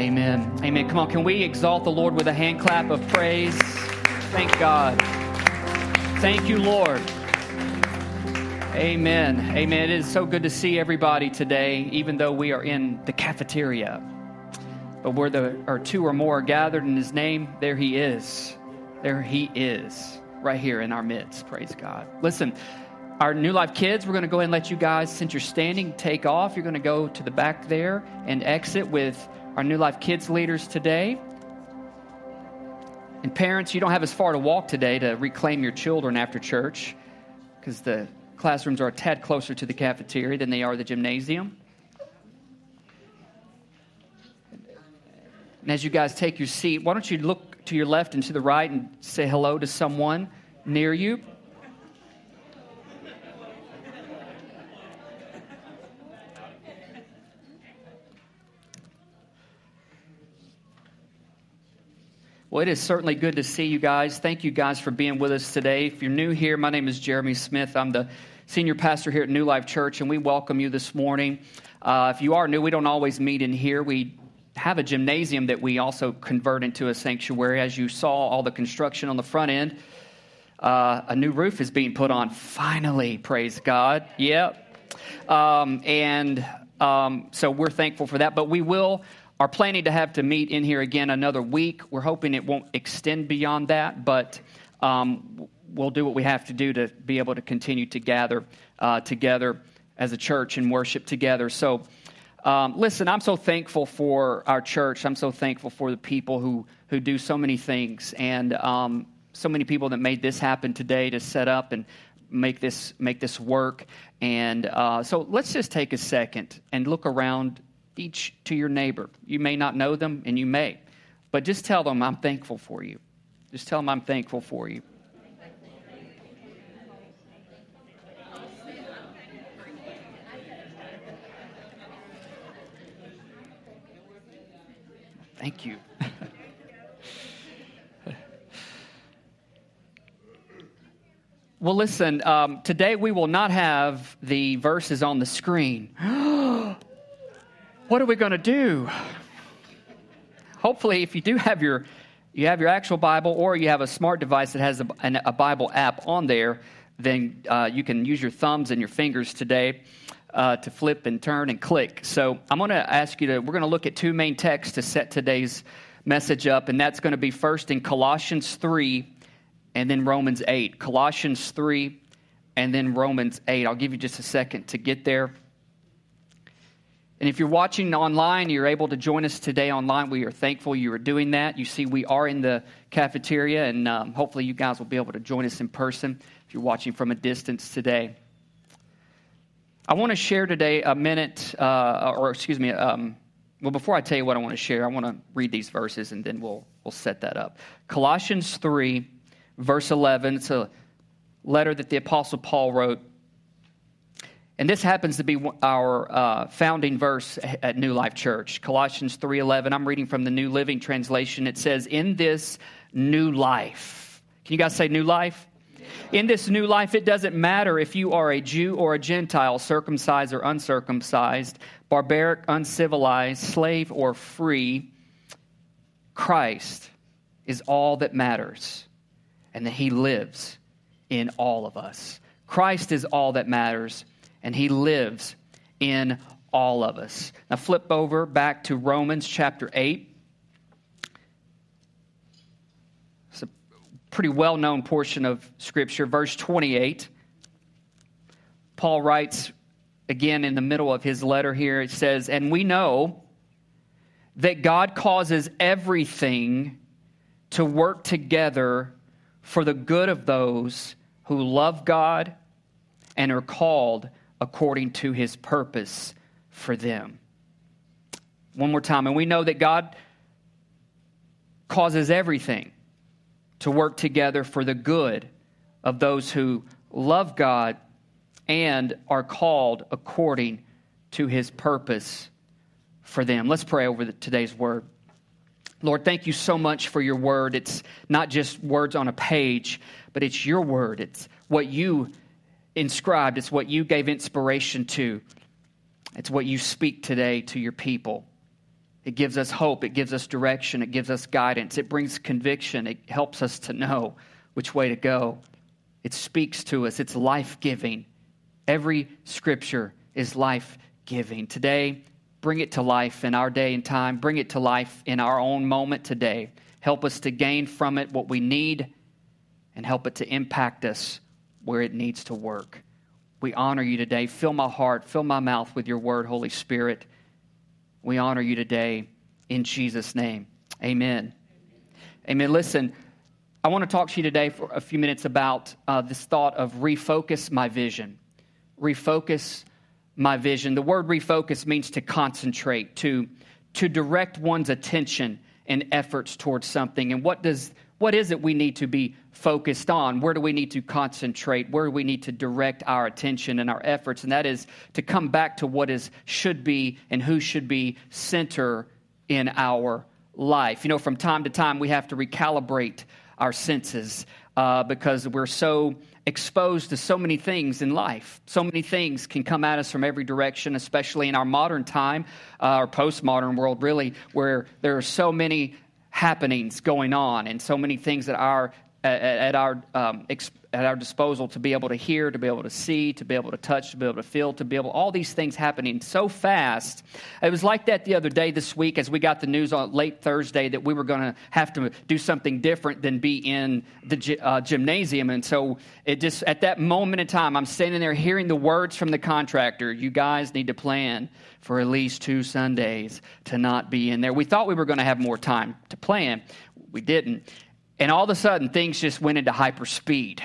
Amen. Amen. Come on, can we exalt the Lord with a hand clap of praise? Thank God. Thank you, Lord. Amen. Amen. It is so good to see everybody today, even though we are in the cafeteria. But where there are two or more gathered in His name, there He is. There He is, right here in our midst. Praise God. Listen, our New Life kids, we're going to go ahead and let you guys, since you're standing, take off. You're going to go to the back there and exit with our New Life kids leaders today. And parents, you don't have as far to walk today to reclaim your children after church because the classrooms are a tad closer to the cafeteria than they are the gymnasium. And as you guys take your seat, why don't you look to your left and to the right and say hello to someone near you? Well, it is certainly good to see you guys. Thank you guys for being with us today. If you're new here, my name is Jeremy Smith. I'm the senior pastor here at New Life Church, and we welcome you this morning. Uh, if you are new, we don't always meet in here. We have a gymnasium that we also convert into a sanctuary. As you saw, all the construction on the front end, uh, a new roof is being put on. Finally, praise God. Yep. Um, and um, so we're thankful for that. But we will are planning to have to meet in here again another week. We're hoping it won't extend beyond that, but um, we'll do what we have to do to be able to continue to gather uh, together as a church and worship together. So, um, listen, I'm so thankful for our church. I'm so thankful for the people who, who do so many things and um, so many people that made this happen today to set up and make this make this work. And uh, so let's just take a second and look around each to your neighbor. You may not know them, and you may, but just tell them, I'm thankful for you. Just tell them, I'm thankful for you. Thank you. well, listen, um, today we will not have the verses on the screen. what are we going to do? Hopefully, if you do have your you have your actual Bible or you have a smart device that has a, a Bible app on there, then uh, you can use your thumbs and your fingers today uh, to flip and turn and click. So I'm going to ask you to, we're going to look at two main texts to set today's message up, and that's going to be first in Colossians 3 and then Romans 8. Colossians 3 and then Romans 8. I'll give you just a second to get there. And if you're watching online, you're able to join us today online. We are thankful you are doing that. You see, we are in the cafeteria, and um, hopefully, you guys will be able to join us in person if you're watching from a distance today. I want to share today a minute, uh, or excuse me, um, well, before I tell you what I want to share, I want to read these verses and then we'll, we'll set that up. Colossians 3, verse 11, it's a letter that the Apostle Paul wrote and this happens to be our uh, founding verse at New Life Church, Colossians 3:11. I'm reading from the New Living Translation. It says, "In this new life." Can you guys say new life? In this new life, it doesn't matter if you are a Jew or a Gentile, circumcised or uncircumcised, barbaric, uncivilized, slave or free. Christ is all that matters, and that He lives in all of us. Christ is all that matters, and He lives in all of us. Now, flip over back to Romans chapter 8. It's a pretty well known portion of Scripture, verse 28. Paul writes again in the middle of his letter here, it says, And we know that God causes everything to work together for the good of those who love God and are called according to his purpose for them. One more time. And we know that God causes everything to work together for the good of those who love God and are called according to his purpose for them. Let's pray over the, today's word. Lord, thank you so much for your word. It's not just words on a page, but it's your word. It's what you inscribed, it's what you gave inspiration to, it's what you speak today to your people. It gives us hope. It gives us direction. It gives us guidance. It brings conviction. It helps us to know which way to go. It speaks to us. It's life giving. Every scripture is life giving. Today, bring it to life in our day and time. Bring it to life in our own moment today. Help us to gain from it what we need and help it to impact us where it needs to work. We honor you today. Fill my heart, fill my mouth with your word, Holy Spirit. We honor you today in Jesus' name. Amen. Amen. Listen, I want to talk to you today for a few minutes about uh, this thought of refocus my vision. Refocus my vision. The word refocus means to concentrate, to, to direct one's attention and efforts towards something. And what does what is it we need to be focused on? Where do we need to concentrate? Where do we need to direct our attention and our efforts? And that is to come back to what is should be and who should be center in our life. You know, from time to time we have to recalibrate our senses uh, because we're so exposed to so many things in life. So many things can come at us from every direction, especially in our modern time, uh, or postmodern world, really, where there are so many happenings going on and so many things that are at, at our um, at our disposal to be able to hear, to be able to see, to be able to touch, to be able to feel, to be able all these things happening so fast. It was like that the other day this week as we got the news on late Thursday that we were going to have to do something different than be in the uh, gymnasium. And so it just at that moment in time, I'm standing there hearing the words from the contractor. You guys need to plan for at least two Sundays to not be in there. We thought we were going to have more time to plan. We didn't. And all of a sudden, things just went into hyper speed.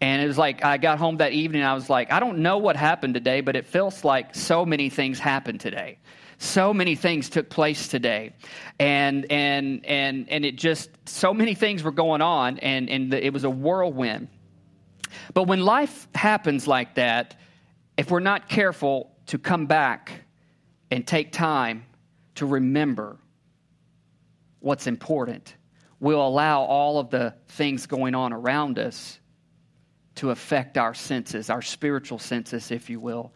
And it was like I got home that evening, I was like, I don't know what happened today, but it feels like so many things happened today. So many things took place today. And and and and it just so many things were going on and, and it was a whirlwind. But when life happens like that, if we're not careful to come back and take time to remember what's important, we'll allow all of the things going on around us to affect our senses, our spiritual senses, if you will,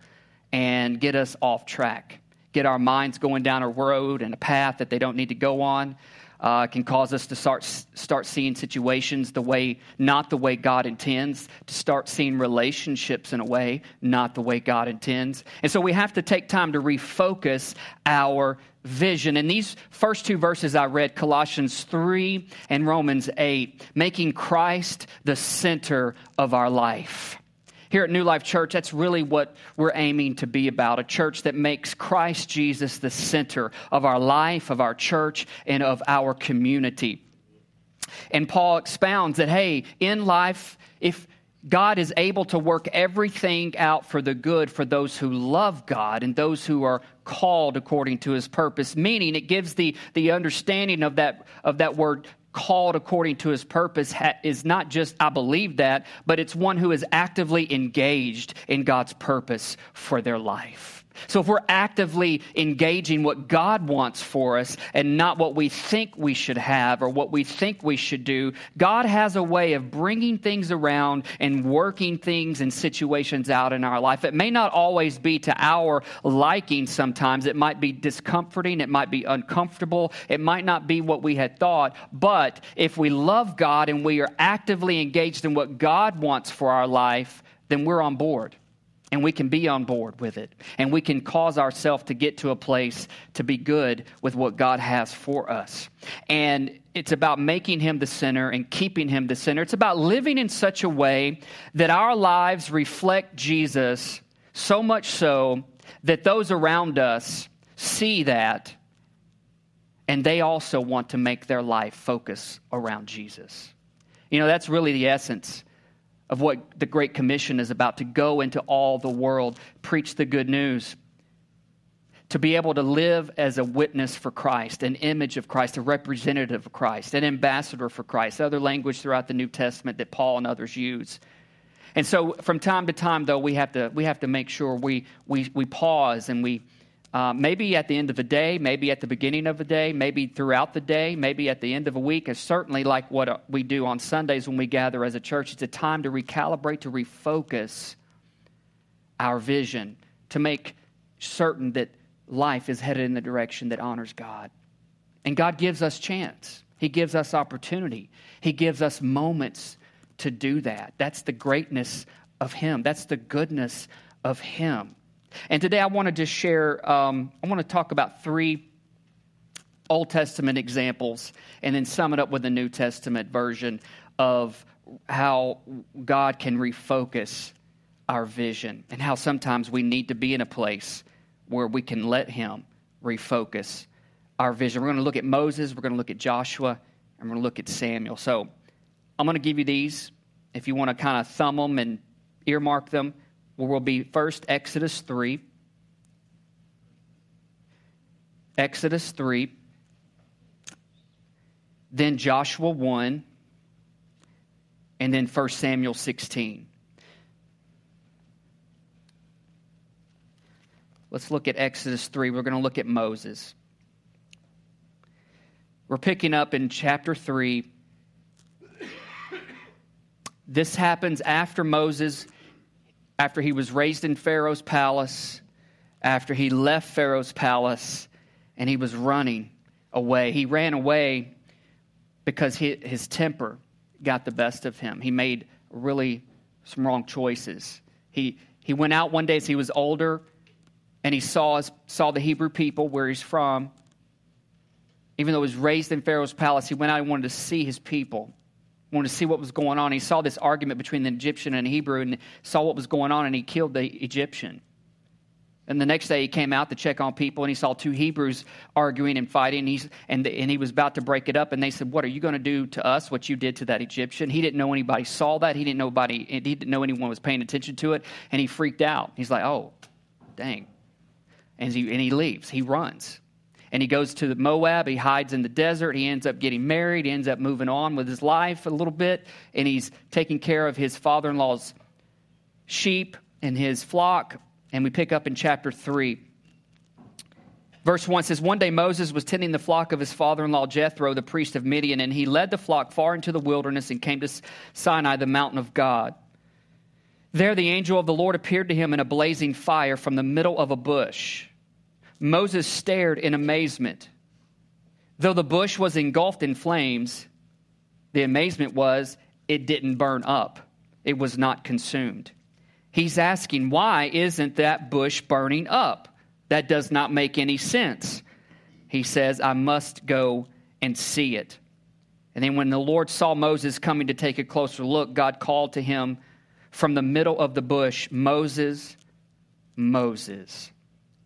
and get us off track, get our minds going down a road and a path that they don't need to go on. Uh, can cause us to start start seeing situations the way not the way God intends, to start seeing relationships in a way not the way God intends, and so we have to take time to refocus our vision. And these first two verses I read, Colossians 3 and Romans 8, making Christ the center of our life. Here at New Life Church, that's really what we're aiming to be about a church that makes Christ Jesus the center of our life, of our church, and of our community. And Paul expounds that, hey, in life, if God is able to work everything out for the good for those who love God and those who are called according to his purpose. Meaning it gives the, the understanding of that, of that word called according to his purpose is not just I believe that, but it's one who is actively engaged in God's purpose for their life. So if we're actively engaging what God wants for us and not what we think we should have or what we think we should do, God has a way of bringing things around and working things and situations out in our life. It may not always be to our liking sometimes. It might be discomforting, it might be uncomfortable, it might not be what we had thought, but if we love God and we are actively engaged in what God wants for our life, then we're on board and we can be on board with it. And we can cause ourselves to get to a place to be good with what God has for us. And it's about making Him the center and keeping Him the center. It's about living in such a way that our lives reflect Jesus so much so that those around us see that and they also want to make their life focus around Jesus. You know, that's really the essence of what the Great Commission is about to go into all the world, preach the good news, to be able to live as a witness for Christ, an image of Christ, a representative of Christ, an ambassador for Christ, other language throughout the New Testament that Paul and others use. And so from time to time, though, we have to, we have to make sure we, we, we pause and we, uh, maybe at the end of the day, maybe at the beginning of the day, maybe throughout the day, maybe at the end of a week, is certainly like what uh, we do on Sundays when we gather as a church. It's a time to recalibrate, to refocus our vision, to make certain that life is headed in the direction that honors God. And God gives us chance. He gives us opportunity. He gives us moments to do that. That's the greatness of Him. That's the goodness of Him. And today I want to just share, um, I want to talk about three Old Testament examples and then sum it up with a New Testament version of how God can refocus our vision and how sometimes we need to be in a place where we can let Him refocus our vision. We're going to look at Moses, we're going to look at Joshua, and we're going to look at Samuel. So I'm going to give you these if you want to kind of thumb them and earmark them. Where we'll be first Exodus 3. Exodus 3. Then Joshua 1. And then 1 Samuel 16. Let's look at Exodus 3. We're going to look at Moses. We're picking up in chapter 3. This happens after Moses, after he was raised in Pharaoh's palace, after he left Pharaoh's palace, and he was running away. He ran away because his temper got the best of him. He made really some wrong choices. He, he went out one day as he was older and he saw, saw the Hebrew people where he's from, even though he was raised in Pharaoh's palace, he went out and wanted to see his people, wanted to see what was going on. He saw this argument between the Egyptian and Hebrew and saw what was going on, and he killed the Egyptian. And the next day he came out to check on people, and he saw two Hebrews arguing and fighting, and, he's, and, and he was about to break it up. And they said, "What are you going to do to us? What you did to that Egyptian?" He didn't know anybody saw that. He didn't know anybody. He didn't know anyone was paying attention to it, and he freaked out. He's like, "Oh, dang!" And he and he leaves. He runs and he goes to Moab. He hides in the desert. He ends up getting married. He ends up moving on with his life a little bit, and he's taking care of his father in law's sheep and his flock. And we pick up in chapter 3. Verse 1 says One day Moses was tending the flock of his father in law Jethro, the priest of Midian, and he led the flock far into the wilderness and came to Sinai, the mountain of God. There the angel of the Lord appeared to him in a blazing fire from the middle of a bush. Moses stared in amazement. Though the bush was engulfed in flames, the amazement was it didn't burn up, it was not consumed. He's asking, why isn't that bush burning up? That does not make any sense. He says, I must go and see it. And then when the Lord saw Moses coming to take a closer look, God called to him from the middle of the bush, Moses, Moses.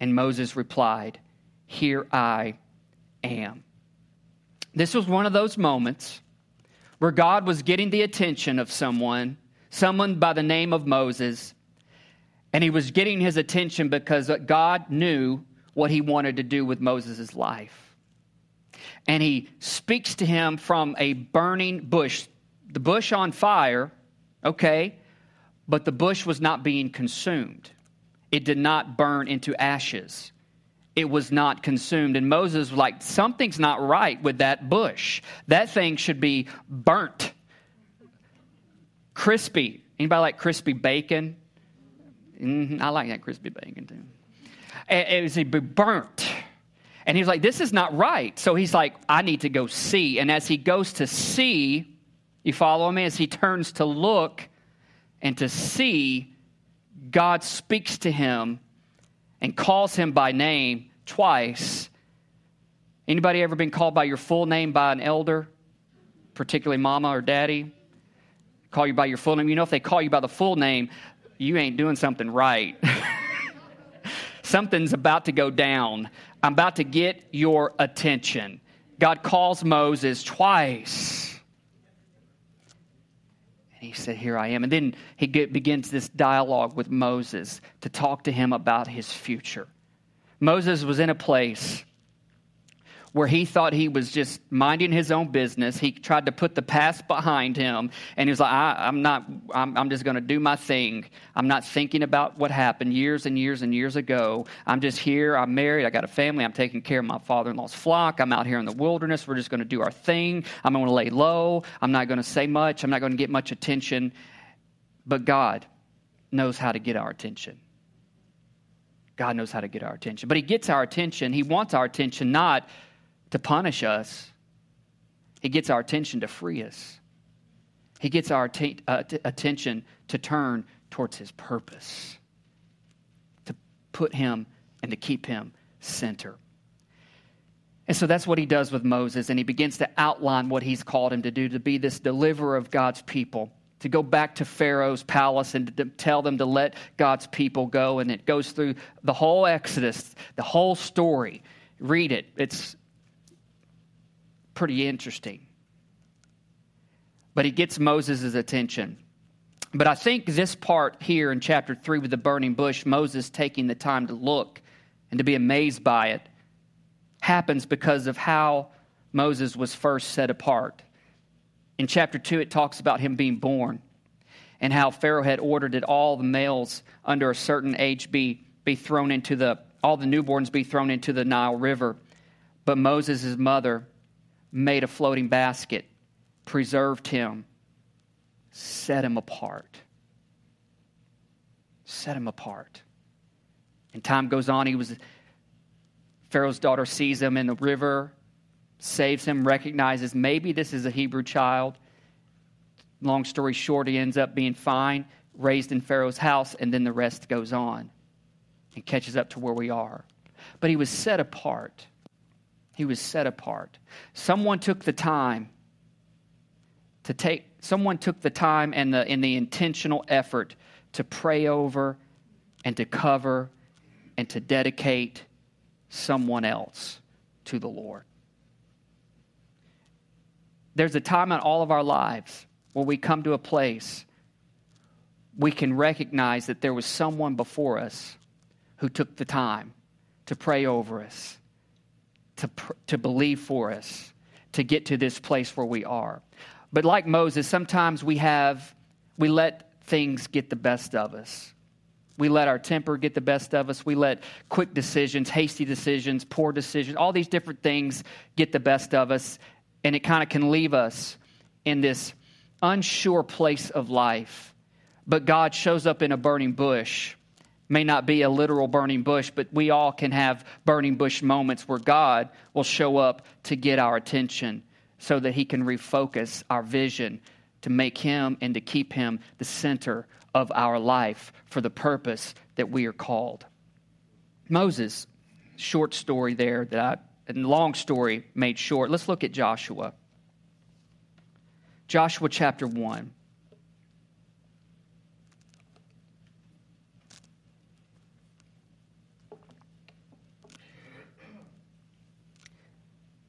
And Moses replied, Here I am. This was one of those moments where God was getting the attention of someone, someone by the name of Moses, and he was getting his attention because God knew what he wanted to do with Moses' life. And he speaks to him from a burning bush, the bush on fire, okay, but the bush was not being consumed it did not burn into ashes. It was not consumed. And Moses was like, something's not right with that bush. That thing should be burnt. Crispy. Anybody like crispy bacon? Mm-hmm. I like that crispy bacon too. It was burnt. And he's like, this is not right. So he's like, I need to go see. And as he goes to see, you follow me? As he turns to look and to see, God speaks to him and calls him by name twice. Anybody ever been called by your full name by an elder, particularly mama or daddy? Call you by your full name. You know, if they call you by the full name, you ain't doing something right. Something's about to go down. I'm about to get your attention. God calls Moses twice he said, Here I am. And then he get, begins this dialogue with Moses to talk to him about his future. Moses was in a place where he thought he was just minding his own business. He tried to put the past behind him, and he was like, I, am not, I'm, I'm just going to do my thing. I'm not thinking about what happened years and years and years ago. I'm just here. I'm married. I got a family. I'm taking care of my father in law's flock. I'm out here in the wilderness. We're just going to do our thing. I'm going to lay low. I'm not going to say much. I'm not going to get much attention. But God knows how to get our attention. God knows how to get our attention. But He gets our attention. He wants our attention not to punish us, he gets our attention to free us. He gets our t- uh, t- attention to turn towards his purpose, to put him and to keep him center. And so that's what he does with Moses, and he begins to outline what he's called him to do to be this deliverer of God's people, to go back to Pharaoh's palace and to tell them to let God's people go. And it goes through the whole Exodus, the whole story. Read it, it's pretty interesting. But he gets Moses' attention. But I think this part here in chapter 3 with the burning bush, Moses taking the time to look and to be amazed by it happens because of how Moses was first set apart. In chapter 2, it talks about him being born and how Pharaoh had ordered that all the males under a certain age be, be thrown into the, all the newborns be thrown into the Nile River. But Moses' mother made a floating basket, preserved him, set him apart. Set him apart. And time goes on, he was Pharaoh's daughter sees him in the river, saves him, recognizes maybe this is a Hebrew child. Long story short, he ends up being fine, raised in Pharaoh's house, and then the rest goes on and catches up to where we are. But he was set apart. He was set apart. Someone took the time to take someone took the time and the and the intentional effort to pray over and to cover and to dedicate someone else to the Lord. There's a time in all of our lives where we come to a place we can recognize that there was someone before us who took the time to pray over us, to, to believe for us, to get to this place where we are. But like Moses, sometimes we have, we let things get the best of us. We let our temper get the best of us. We let quick decisions, hasty decisions, poor decisions, all these different things get the best of us. And it kind of can leave us in this unsure place of life. But God shows up in a burning bush. May not be a literal burning bush, but we all can have burning bush moments where God will show up to get our attention so that He can refocus our vision to make Him and to keep Him the center of our life for the purpose that we are called. Moses, short story there that I, and long story made short. Let's look at Joshua. Joshua chapter 1.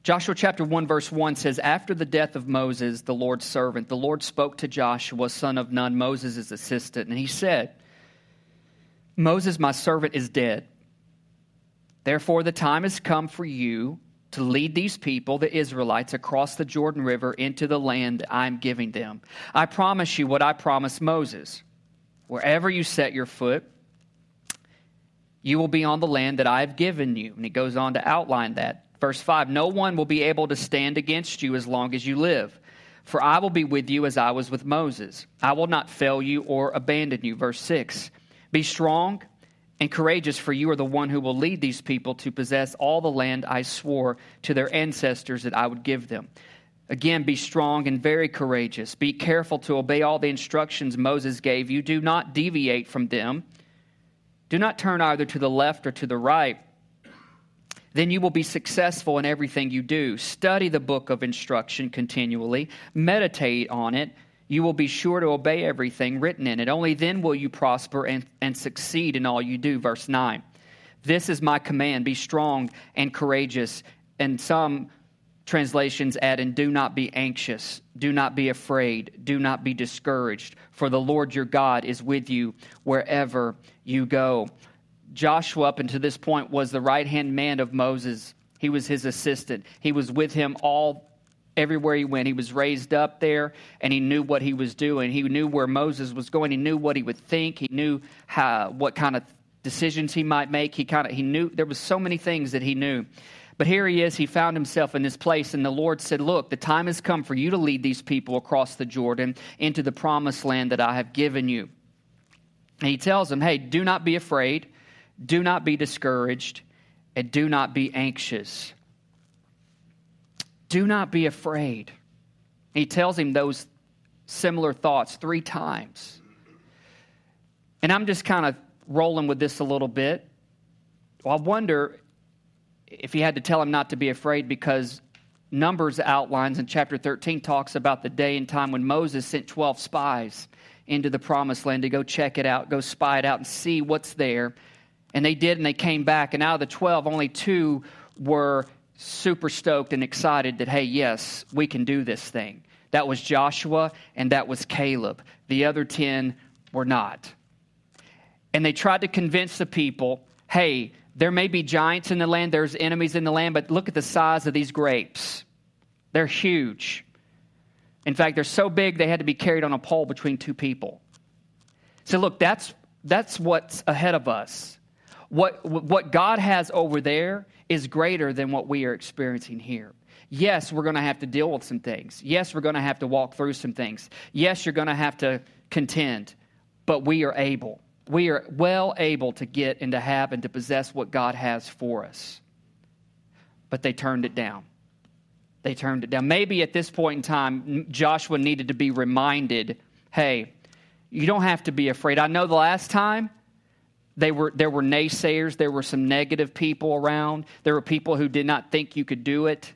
Joshua chapter 1, verse 1 says, After the death of Moses, the Lord's servant, the Lord spoke to Joshua, son of Nun, Moses' assistant, and he said, Moses, my servant, is dead. Therefore, the time has come for you to lead these people, the Israelites, across the Jordan River into the land I'm giving them. I promise you what I promised Moses. Wherever you set your foot, you will be on the land that I have given you. And he goes on to outline that. Verse 5 No one will be able to stand against you as long as you live. For I will be with you as I was with Moses. I will not fail you or abandon you. Verse 6 Be strong and courageous, for you are the one who will lead these people to possess all the land I swore to their ancestors that I would give them. Again, be strong and very courageous. Be careful to obey all the instructions Moses gave you. Do not deviate from them. Do not turn either to the left or to the right then you will be successful in everything you do. Study the book of instruction continually, meditate on it. You will be sure to obey everything written in it. Only then will you prosper and, and succeed in all you do. Verse 9. This is my command be strong and courageous. And some translations add, and do not be anxious, do not be afraid, do not be discouraged, for the Lord your God is with you wherever you go. Joshua, up until this point, was the right hand man of Moses. He was his assistant. He was with him all everywhere he went. He was raised up there and he knew what he was doing. He knew where Moses was going. He knew what he would think. He knew how, what kind of decisions he might make. He kind of he knew there was so many things that he knew. But here he is, he found himself in this place, and the Lord said, Look, the time has come for you to lead these people across the Jordan into the promised land that I have given you. And he tells them, Hey, do not be afraid. Do not be discouraged and do not be anxious. Do not be afraid. He tells him those similar thoughts three times. And I'm just kind of rolling with this a little bit. Well, I wonder if he had to tell him not to be afraid because Numbers outlines in chapter 13 talks about the day and time when Moses sent 12 spies into the promised land to go check it out, go spy it out, and see what's there. And they did, and they came back. And out of the 12, only two were super stoked and excited that, hey, yes, we can do this thing. That was Joshua and that was Caleb. The other 10 were not. And they tried to convince the people hey, there may be giants in the land, there's enemies in the land, but look at the size of these grapes. They're huge. In fact, they're so big they had to be carried on a pole between two people. So, look, that's, that's what's ahead of us. What, what God has over there is greater than what we are experiencing here. Yes, we're going to have to deal with some things. Yes, we're going to have to walk through some things. Yes, you're going to have to contend, but we are able we are well able to get and to have and to possess what God has for us. But they turned it down. They turned it down. Maybe at this point in time, Joshua needed to be reminded hey, you don't have to be afraid. I know the last time they were, there were naysayers, there were some negative people around, there were people who did not think you could do it.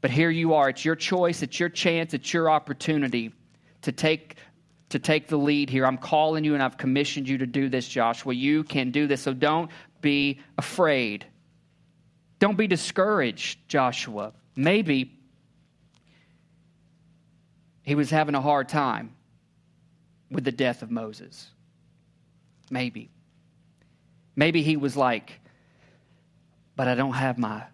But here you are. It's your choice, it's your chance, it's your opportunity to take to take the lead here. I'm calling you and I've commissioned you to do this, Joshua. You can do this. So don't be afraid. Don't be discouraged, Joshua. Maybe he was having a hard time with the death of Moses. Maybe. Maybe he was like, but I don't have my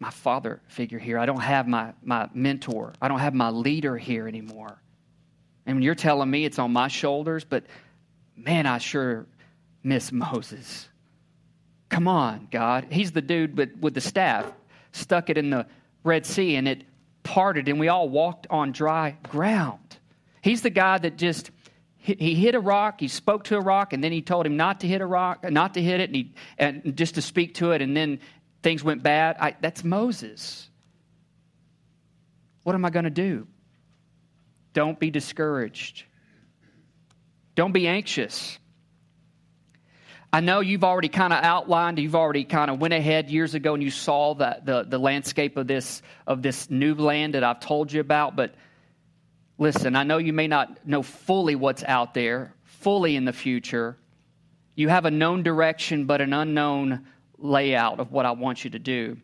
my father figure here. I don't have my, my mentor. I don't have my leader here anymore. And you're telling me it's on my shoulders, but man, I sure miss Moses. Come on, God. He's the dude with, with the staff, stuck it in the Red Sea, and it parted, and we all walked on dry ground. He's the guy that just he hit a rock, he spoke to a rock, and then he told him not to hit a rock, not to hit it, and, he, and just to speak to it, and then things went bad. I, that's Moses. What am I going to do? Don't be discouraged. Don't be anxious. I know you've already kind of outlined, you've already kind of went ahead years ago and you saw the, the, the landscape of this, of this new land that I've told you about, but listen, I know you may not know fully what's out there, fully in the future. You have a known direction, but an unknown layout of what I want you to do.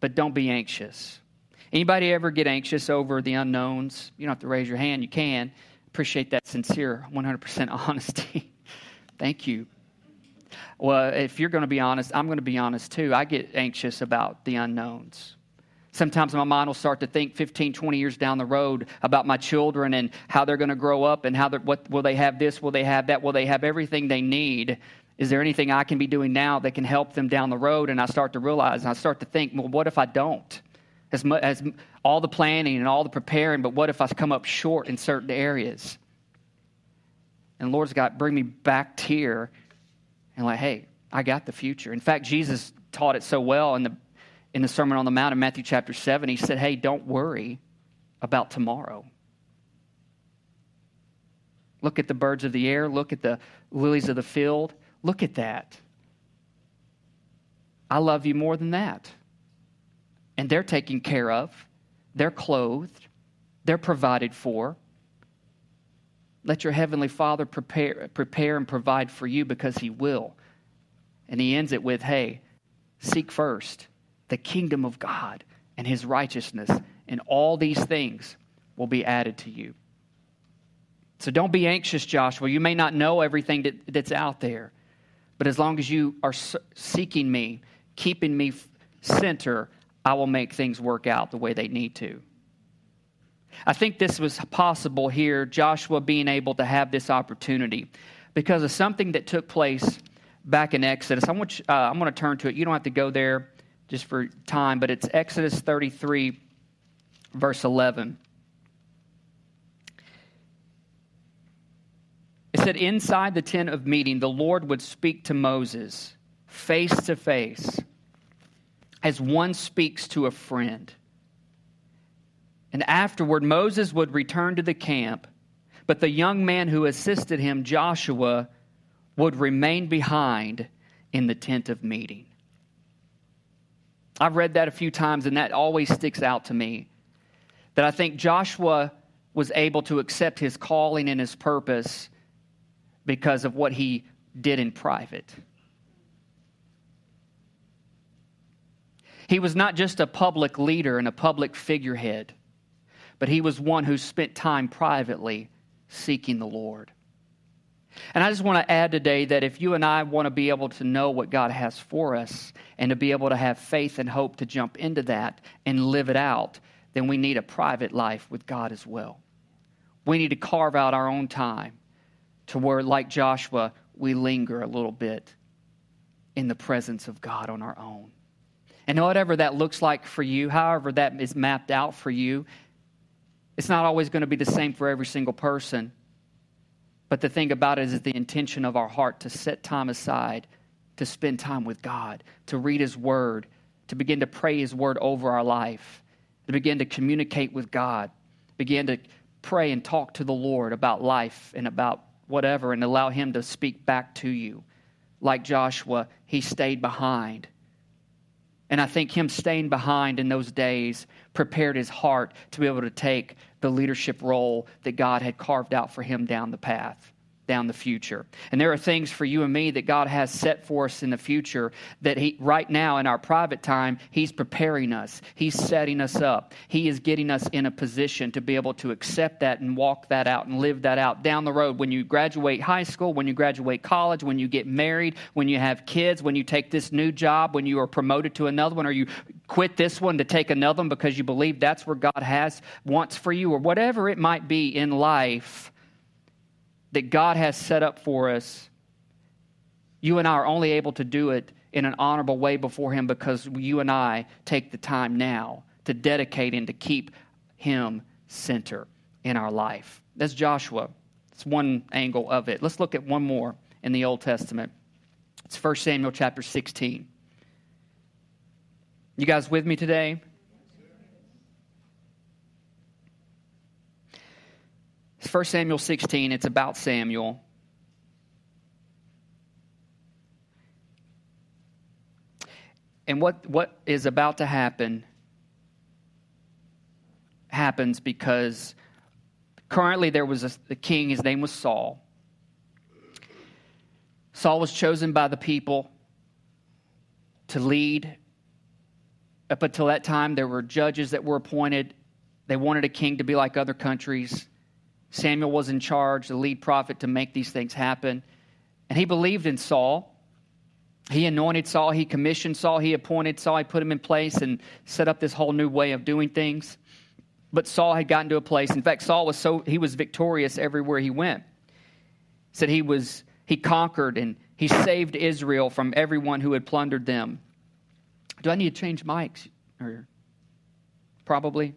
But don't be anxious. Anybody ever get anxious over the unknowns? You don't have to raise your hand. You can. Appreciate that sincere, 100% honesty. Thank you. Well, if you're going to be honest, I'm going to be honest too. I get anxious about the unknowns. Sometimes my mind will start to think 15, 20 years down the road about my children and how they're going to grow up and how what will they have this, will they have that, will they have everything they need? Is there anything I can be doing now that can help them down the road? And I start to realize, and I start to think, well, what if I don't? as, much, as all the planning and all the preparing, but what if I come up short in certain areas? And Lord's got bring me back here and like, hey, I got the future. In fact, Jesus taught it so well in the in the Sermon on the Mount in Matthew chapter 7. He said, Hey, don't worry about tomorrow. Look at the birds of the air, look at the lilies of the field. Look at that. I love you more than that and they're taken care of, they're clothed, they're provided for. Let your heavenly Father prepare, prepare and provide for you because He will. And He ends it with, hey, seek first the kingdom of God and His righteousness, and all these things will be added to you. So don't be anxious, Joshua. You may not know everything that, that's out there, but as long as you are seeking me, keeping me center I will make things work out the way they need to. I think this was possible here, Joshua being able to have this opportunity, because of something that took place back in Exodus. I want you, uh, I'm going to turn to it. You don't have to go there just for time, but it's Exodus 33, verse 11. It said, Inside the tent of meeting, the Lord would speak to Moses face to face as one speaks to a friend. And afterward, Moses would return to the camp, but the young man who assisted him, Joshua, would remain behind in the tent of meeting. I've read that a few times, and that always sticks out to me. That I think Joshua was able to accept his calling and his purpose because of what he did in private. He was not just a public leader and a public figurehead, but he was one who spent time privately seeking the Lord. And I just want to add today that if you and I want to be able to know what God has for us and to be able to have faith and hope to jump into that and live it out, then we need a private life with God as well. We need to carve out our own time to where, like Joshua, we linger a little bit in the presence of God on our own. And whatever that looks like for you, however that is mapped out for you, it's not always going to be the same for every single person. But the thing about it is the intention of our heart to set time aside, to spend time with God, to read His Word, to begin to pray His Word over our life, to begin to communicate with God, begin to pray and talk to the Lord about life and about whatever, and allow Him to speak back to you. Like Joshua, he stayed behind. And I think him staying behind in those days prepared his heart to be able to take the leadership role that God had carved out for him down the path down the future. And there are things for you and me that God has set for us in the future that he right now in our private time he's preparing us. He's setting us up. He is getting us in a position to be able to accept that and walk that out and live that out down the road when you graduate high school, when you graduate college, when you get married, when you have kids, when you take this new job, when you are promoted to another one or you quit this one to take another one because you believe that's where God has wants for you or whatever it might be in life that God has set up for us, you and I are only able to do it in an honorable way before Him because you and I take the time now to dedicate and to keep Him center in our life. That's Joshua. It's one angle of it. Let's look at one more in the Old Testament. It's 1 Samuel chapter 16. You guys with me today? 1 Samuel 16, it's about Samuel. And what, what is about to happen happens because currently there was a, a king, his name was Saul. Saul was chosen by the people to lead. Up until that time, there were judges that were appointed. They wanted a king to be like other countries. Samuel was in charge, the lead prophet, to make these things happen. And he believed in Saul. He anointed Saul, he commissioned Saul, he appointed Saul, he put him in place and set up this whole new way of doing things. But Saul had gotten to a place. In fact, Saul was so he was victorious everywhere he went. Said he was he conquered and he saved Israel from everyone who had plundered them. Do I need to change mics? Or probably.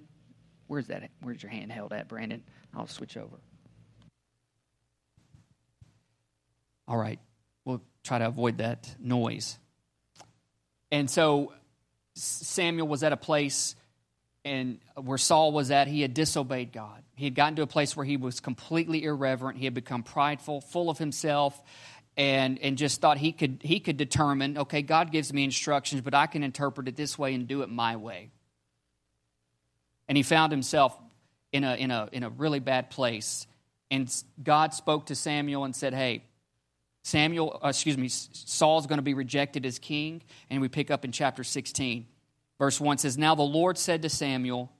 Where's that? Where's your hand held at, Brandon? I'll switch over. All right, we'll try to avoid that noise. And so Samuel was at a place and where Saul was at, he had disobeyed God. He had gotten to a place where he was completely irreverent. He had become prideful, full of himself, and, and just thought he could, he could determine okay, God gives me instructions, but I can interpret it this way and do it my way. And he found himself in a, in a, in a really bad place. And God spoke to Samuel and said, Hey, Samuel, uh, excuse me, Saul's going to be rejected as king. And we pick up in chapter 16. Verse 1 says, Now the Lord said to Samuel,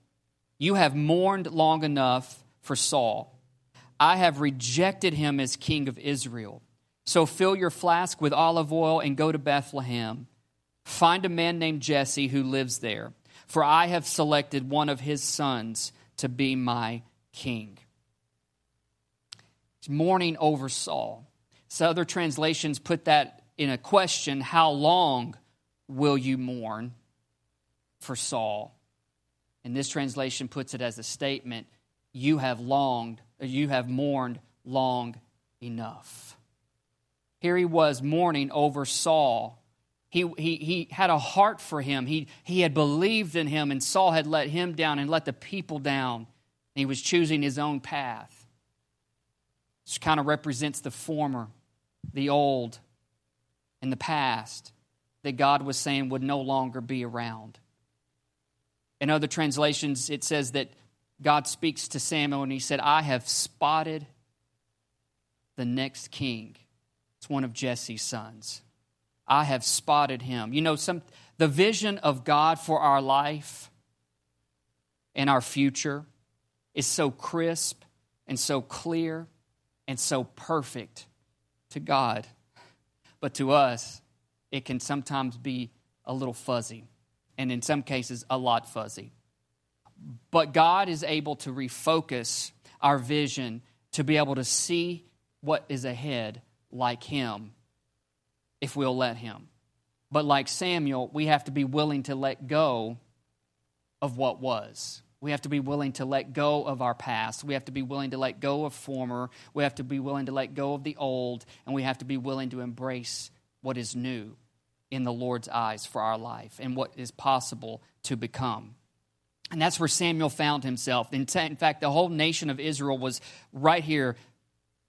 You have mourned long enough for Saul. I have rejected him as king of Israel. So fill your flask with olive oil and go to Bethlehem. Find a man named Jesse who lives there, for I have selected one of his sons to be my king. He's mourning over Saul. So other translations put that in a question How long will you mourn for Saul? And this translation puts it as a statement You have longed, you have mourned long enough. Here he was mourning over Saul He, he, he had a heart for him. He, he had believed in him, and Saul had let him down and let the people down. He was choosing his own path. This kind of represents the former, the old, and the past that God was saying would no longer be around. In other translations, it says that God speaks to Samuel and he said, I have spotted the next king. It's one of Jesse's sons. I have spotted him. You know, some the vision of God for our life and our future is so crisp and so clear and so perfect to God. But to us, it can sometimes be a little fuzzy, and in some cases, a lot fuzzy. But God is able to refocus our vision to be able to see what is ahead like Him if we'll let Him. But like Samuel, we have to be willing to let go of what was. We have to be willing to let go of our past. We have to be willing to let go of former. We have to be willing to let go of the old. And we have to be willing to embrace what is new in the Lord's eyes for our life and what is possible to become. And that's where Samuel found himself. In, fact, the whole nation of Israel was right here,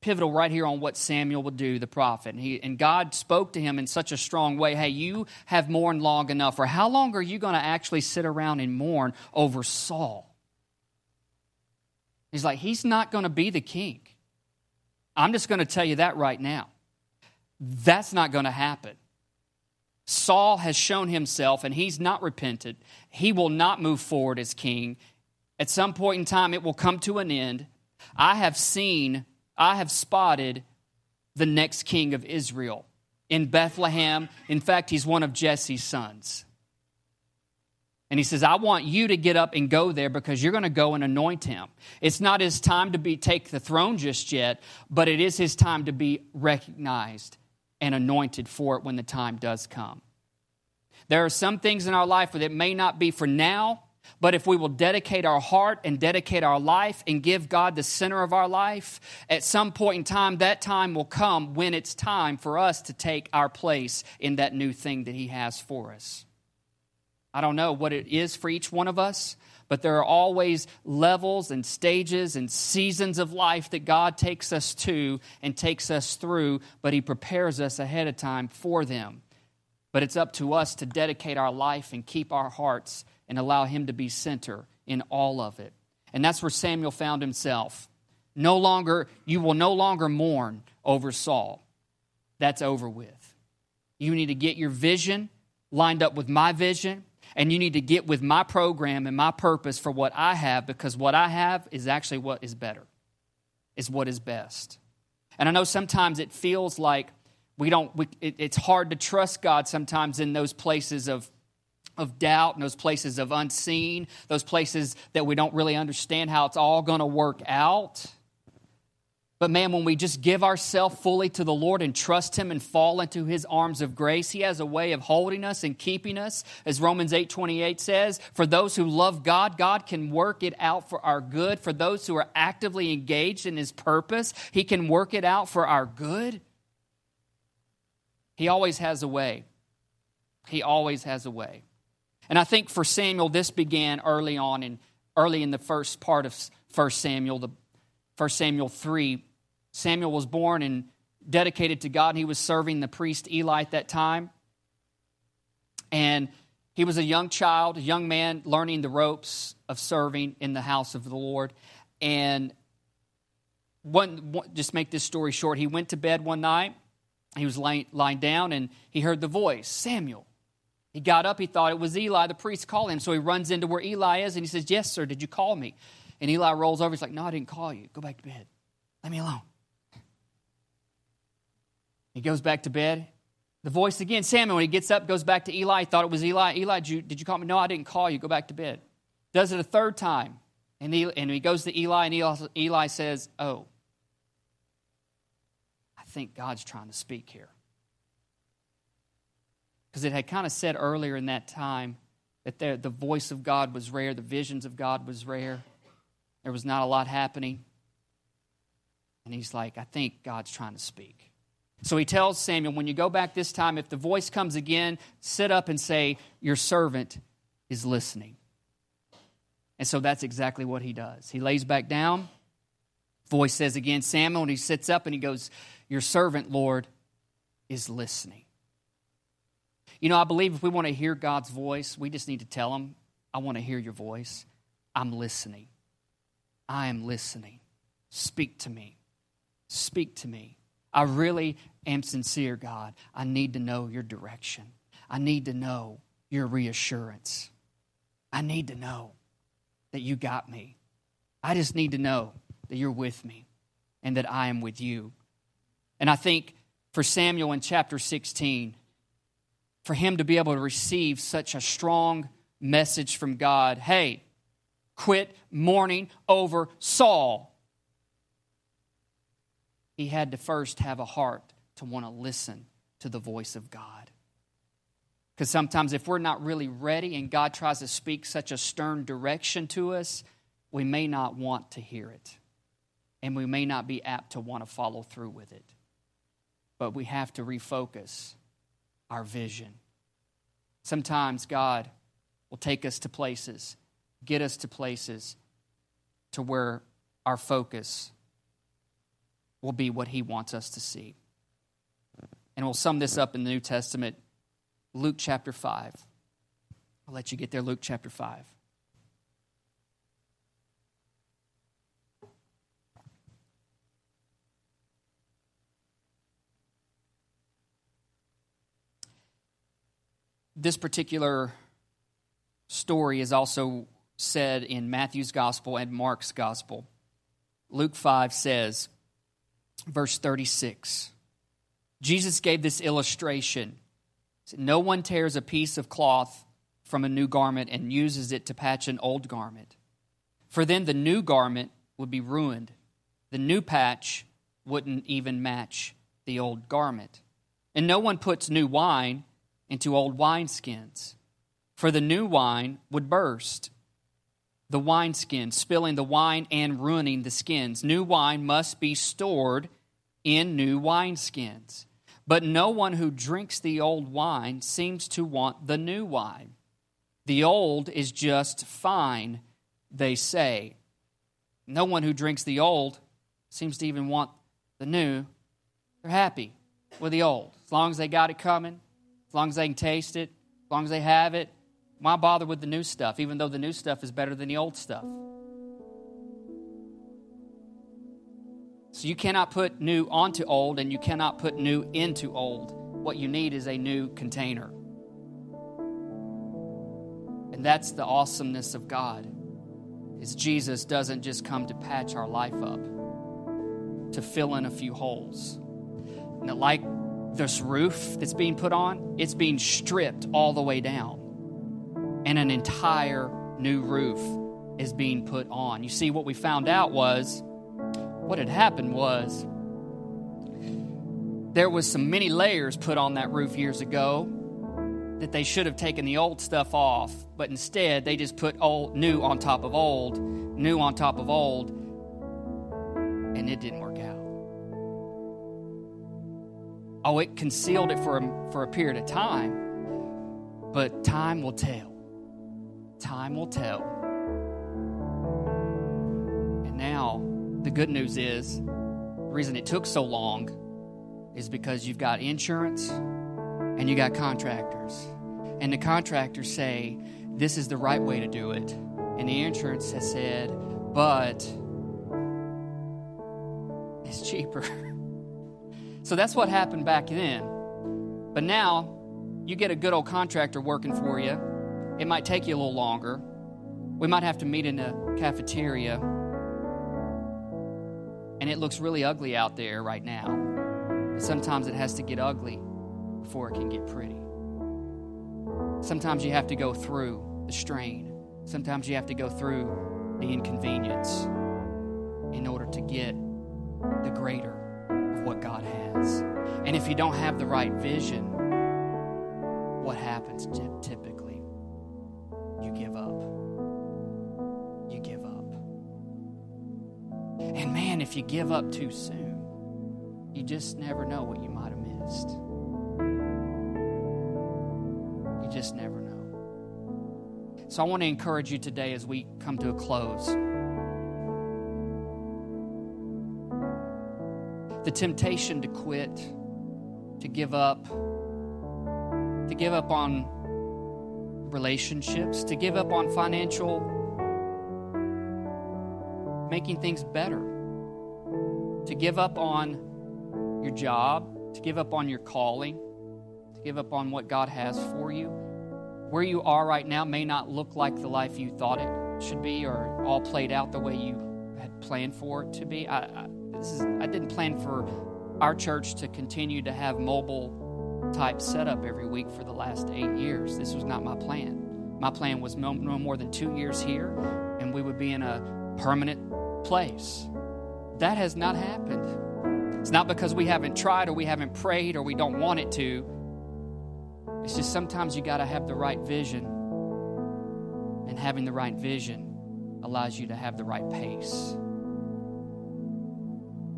pivotal right here on what Samuel would do, the prophet. And, he, and God spoke to him in such a strong way hey, you have mourned long enough. Or how long are you going to actually sit around and mourn over Saul? He's like, he's not going to be the king. I'm just going to tell you that right now. That's not going to happen. Saul has shown himself and he's not repented. He will not move forward as king. At some point in time, it will come to an end. I have seen, I have spotted the next king of Israel in Bethlehem. In fact, he's one of Jesse's sons. And he says, I want you to get up and go there because you're going to go and anoint him. It's not his time to be take the throne just yet, but it is his time to be recognized and anointed for it when the time does come. There are some things in our life that may not be for now, but if we will dedicate our heart and dedicate our life and give God the center of our life, at some point in time, that time will come when it's time for us to take our place in that new thing that He has for us. I don't know what it is for each one of us, but there are always levels and stages and seasons of life that God takes us to and takes us through, but He prepares us ahead of time for them. But it's up to us to dedicate our life and keep our hearts and allow Him to be center in all of it. And that's where Samuel found himself. No longer, you will no longer mourn over Saul. That's over with. You need to get your vision lined up with my vision and you need to get with my program and my purpose for what I have because what I have is actually what is better, is what is best. And I know sometimes it feels like we don't, we, it, it's hard to trust God sometimes in those places of, of doubt and those places of unseen, those places that we don't really understand how it's all going to work out. But man, when we just give ourselves fully to the Lord and trust Him and fall into His arms of grace, He has a way of holding us and keeping us. As Romans 8 28 says, for those who love God, God can work it out for our good. For those who are actively engaged in His purpose, He can work it out for our good. He always has a way. He always has a way. And I think for Samuel, this began early on in early in the first part of 1 Samuel, the 1 Samuel 3 Samuel was born and dedicated to God. He was serving the priest Eli at that time. And he was a young child, a young man learning the ropes of serving in the house of the Lord. And one, one just make this story short, he went to bed one night. He was lying, lying down and he heard the voice, Samuel. He got up, he thought it was Eli, the priest calling him. So he runs into where Eli is and he says, Yes, sir, did you call me? And Eli rolls over. He's like, No, I didn't call you. Go back to bed. Let me alone. He goes back to bed. The voice again, Samuel, when he gets up, goes back to Eli. He thought it was Eli. Eli, did you, did you call me? No, I didn't call you. Go back to bed. Does it a third time. And he, and he goes to Eli, and Eli, Eli says, Oh, I think God's trying to speak here. Because it had kind of said earlier in that time that there, the voice of God was rare, the visions of God was rare. There was not a lot happening. And he's like, I think God's trying to speak. So he tells Samuel, when you go back this time, if the voice comes again, sit up and say, Your servant is listening. And so that's exactly what he does. He lays back down. Voice says again, Samuel, and he sits up and he goes, Your servant, Lord, is listening. You know, I believe if we want to hear God's voice, we just need to tell him, I want to hear your voice. I'm listening. I am listening. Speak to me. Speak to me. I really am sincere, God. I need to know your direction. I need to know your reassurance. I need to know that you got me. I just need to know that you're with me and that I am with you. And I think for Samuel in chapter 16, for him to be able to receive such a strong message from God hey, quit mourning over Saul. He had to first have a heart to want to listen to the voice of God. Because sometimes, if we're not really ready and God tries to speak such a stern direction to us, we may not want to hear it. And we may not be apt to want to follow through with it. But we have to refocus our vision. Sometimes God will take us to places, get us to places to where our focus will be what He wants us to see. And we'll sum this up in the New Testament, Luke chapter 5. I'll let you get there, Luke chapter 5. This particular story is also said in Matthew's gospel and Mark's gospel. Luke 5 says, verse 36, Jesus gave this illustration. No one tears a piece of cloth from a new garment and uses it to patch an old garment. For then the new garment would be ruined. The new patch wouldn't even match the old garment. And no one puts new wine into old wineskins, for the new wine would burst the wineskin, spilling the wine and ruining the skins. New wine must be stored in new wineskins. But no one who drinks the old wine seems to want the new wine. The old is just fine, they say. No one who drinks the old seems to even want the new. They're happy with the old. As long as they got it coming, as long as they can taste it, as long as they have it, why bother with the new stuff, even though the new stuff is better than the old stuff? So you cannot put new onto old, and you cannot put new into old. What you need is a new container. And that's the awesomeness of God. Is Jesus doesn't just come to patch our life up, to fill in a few holes. And like this roof that's being put on, it's being stripped all the way down. And an entire new roof is being put on. You see, what we found out was what had happened was there was some many layers put on that roof years ago that they should have taken the old stuff off, but instead they just put old new on top of old, new on top of old, and it didn't work Oh, it concealed it for a, for a period of time, but time will tell. Time will tell. And now, the good news is the reason it took so long is because you've got insurance and you got contractors. And the contractors say, this is the right way to do it. And the insurance has said, but it's cheaper. So that's what happened back then. But now, you get a good old contractor working for you. It might take you a little longer. We might have to meet in a cafeteria. And it looks really ugly out there right now. But sometimes it has to get ugly before it can get pretty. Sometimes you have to go through the strain. Sometimes you have to go through the inconvenience in order to get the greater what God has. And if you don't have the right vision, what happens typically? You give up. You give up. And man, if you give up too soon, you just never know what you might have missed. You just never know. So I want to encourage you today as we come to a close. The temptation to quit, to give up, to give up on relationships, to give up on financial, making things better, to give up on your job, to give up on your calling, to give up on what God has for you. Where you are right now may not look like the life you thought it should be or all played out the way you had planned for it to be. I, I, is, I didn't plan for our church to continue to have mobile type setup every week for the last eight years. This was not my plan. My plan was no, no more than two years here, and we would be in a permanent place. That has not happened. It's not because we haven't tried or we haven't prayed or we don't want it to. It's just sometimes you got to have the right vision. And having the right vision allows you to have the right pace.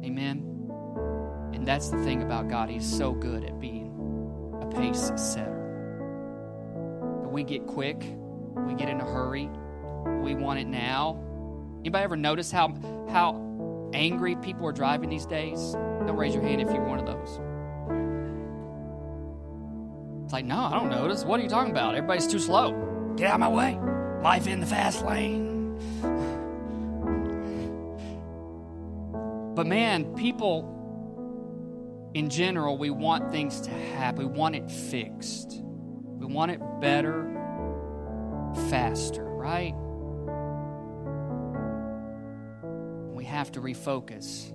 Amen. And that's the thing about God. He's so good at being a pace setter. We get quick, we get in a hurry, we want it now. Anybody ever notice how how angry people are driving these days? Don't raise your hand if you're one of those. It's like, no, I don't notice. What are you talking about? Everybody's too slow. Get out of my way. Life in the fast lane. But man, people in general, we want things to happen. We want it fixed. We want it better, faster, right? We have to refocus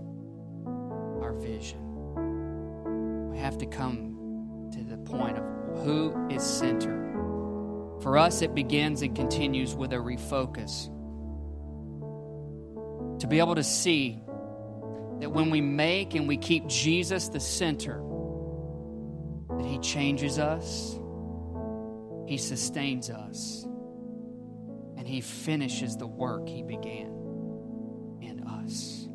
our vision. We have to come to the point of who is center. For us, it begins and continues with a refocus. To be able to see that when we make and we keep Jesus the center, that He changes us, He sustains us, and He finishes the work He began in us.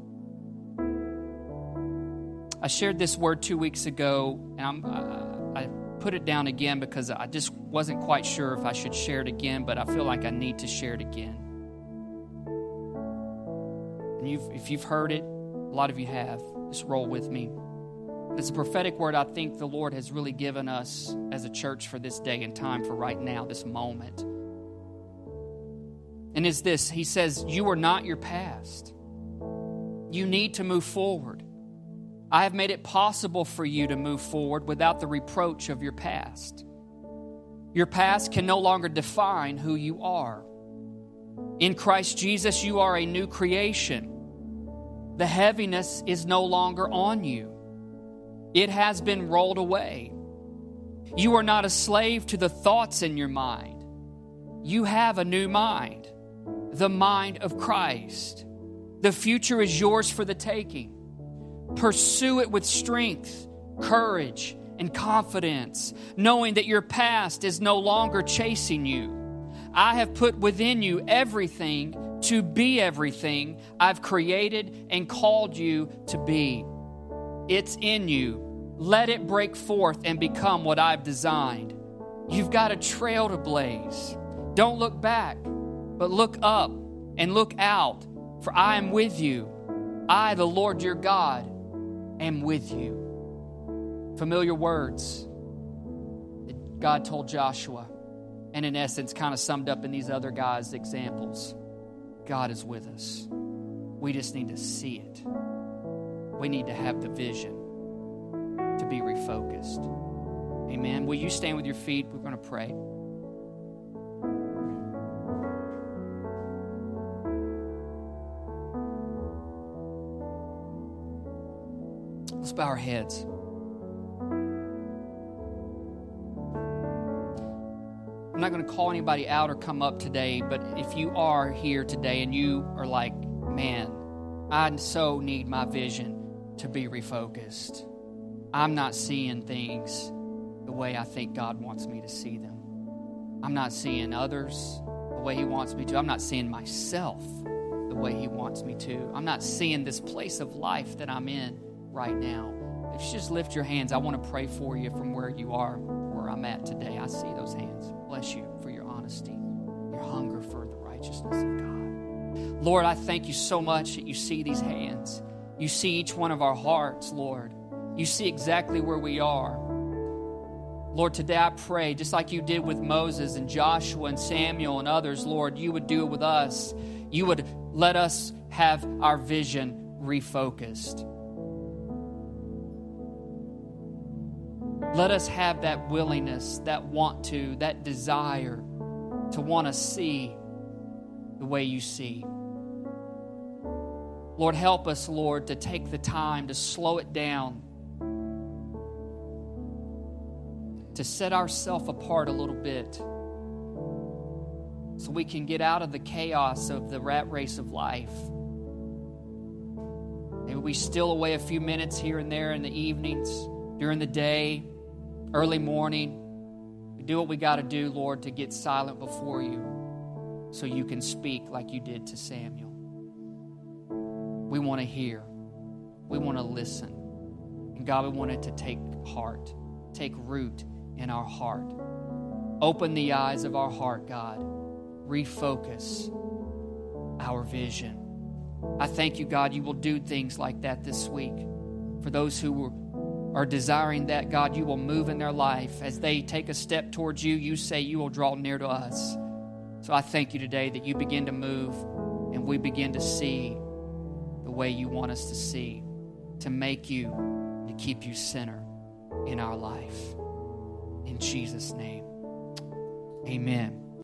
I shared this word two weeks ago, and uh, i put it down again because I just wasn't quite sure if I should share it again, but I feel like I need to share it again. And you've, if you've heard it, a lot of you have. Just roll with me. It's a prophetic word I think the Lord has really given us as a church for this day and time, for right now, this moment. And is this He says, You are not your past. You need to move forward. I have made it possible for you to move forward without the reproach of your past. Your past can no longer define who you are. In Christ Jesus, you are a new creation. The heaviness is no longer on you, it has been rolled away. You are not a slave to the thoughts in your mind. You have a new mind, the mind of Christ. The future is yours for the taking. Pursue it with strength, courage, and confidence, knowing that your past is no longer chasing you. I have put within you everything to be everything I've created and called you to be. It's in you. Let it break forth and become what I've designed. You've got a trail to blaze. Don't look back, but look up and look out, for I am with you. I, the Lord your God, am with you. Familiar words that God told Joshua, and in essence, kind of summed up in these other guys' examples. God is with us. We just need to see it. We need to have the vision to be refocused. Amen. Will you stand with your feet? We're going to pray. Let's bow our heads. Not going to call anybody out or come up today, but if you are here today and you are like, man, I so need my vision to be refocused. I'm not seeing things the way I think God wants me to see them. I'm not seeing others the way He wants me to. I'm not seeing myself the way He wants me to. I'm not seeing this place of life that I'm in right now If you just lift your hands, I want to pray for you from where you are, where I'm at today. I see those hands. Bless you for your honesty, your hunger for the righteousness of God. Lord, I thank you so much that you see these hands. You see each one of our hearts, Lord. You see exactly where we are. Lord, today I pray, just like you did with Moses and Joshua and Samuel and others, Lord, you would do it with us. You would let us have our vision refocused. Let us have that willingness, that want to, that desire to want to see the way you see. Lord, help us, Lord, to take the time to slow it down, to set ourselves apart a little bit so we can get out of the chaos of the rat race of life. Maybe we steal away a few minutes here and there in the evenings, during the day early morning. We do what we got to do, Lord, to get silent before you so you can speak like you did to Samuel. We want to hear, we want to listen. And God, we want it to take heart, take root in our heart. Open the eyes of our heart, God. Refocus our vision. I thank you, God, you will do things like that this week. For those who were are desiring that, God, you will move in their life. As they take a step towards you, you say you will draw near to us. So I thank you today that you begin to move and we begin to see the way you want us to see, to make you, to keep you center in our life. In Jesus' name, amen.